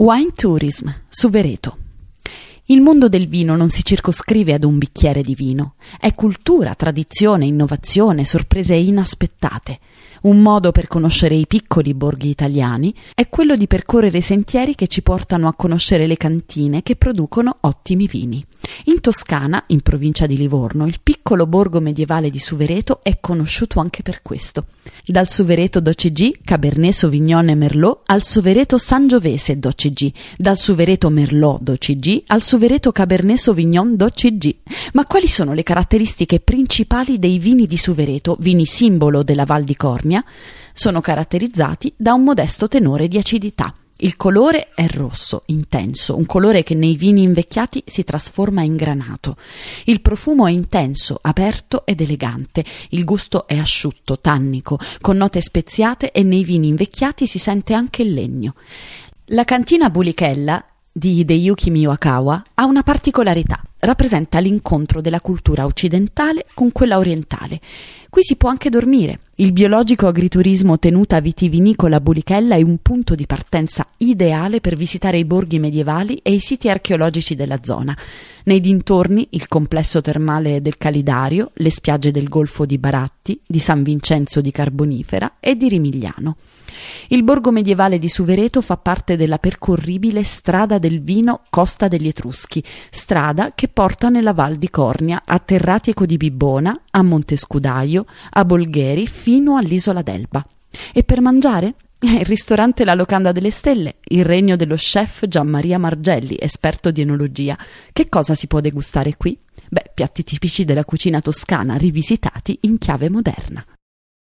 Wine Tourism, Suvereto. Il mondo del vino non si circoscrive ad un bicchiere di vino, è cultura, tradizione, innovazione, sorprese inaspettate. Un modo per conoscere i piccoli borghi italiani è quello di percorrere sentieri che ci portano a conoscere le cantine che producono ottimi vini. In Toscana, in provincia di Livorno, il piccolo borgo medievale di Suvereto è conosciuto anche per questo. Dal Suvereto d'OCG, Cabernet Sauvignon e Merlot, al Suvereto Sangiovese d'OCG, dal Suvereto Merlot d'OCG al Suvereto Cabernet Sauvignon d'OCG. Ma quali sono le caratteristiche principali dei vini di Suvereto, vini simbolo della Val di Cornia? Sono caratterizzati da un modesto tenore di acidità. Il colore è rosso, intenso, un colore che nei vini invecchiati si trasforma in granato. Il profumo è intenso, aperto ed elegante. Il gusto è asciutto, tannico, con note speziate e nei vini invecchiati si sente anche il legno. La cantina Bulichella di Hideyuki Miyakawa ha una particolarità. Rappresenta l'incontro della cultura occidentale con quella orientale. Qui si può anche dormire. Il biologico agriturismo tenuta vitivinicola Bulichella è un punto di partenza ideale per visitare i borghi medievali e i siti archeologici della zona. Nei dintorni il complesso termale del Calidario, le spiagge del Golfo di Baratti, di San Vincenzo di Carbonifera e di Rimigliano. Il borgo medievale di Suvereto fa parte della percorribile strada del vino Costa degli Etruschi, strada che porta nella Val di Cornia, a Terratico di Bibbona, a Montescudaio, a Bolgheri fino all'isola d'Elba. E per mangiare? Il ristorante La Locanda delle Stelle, il regno dello chef Gianmaria Margelli, esperto di enologia. Che cosa si può degustare qui? Beh, piatti tipici della cucina toscana rivisitati in chiave moderna.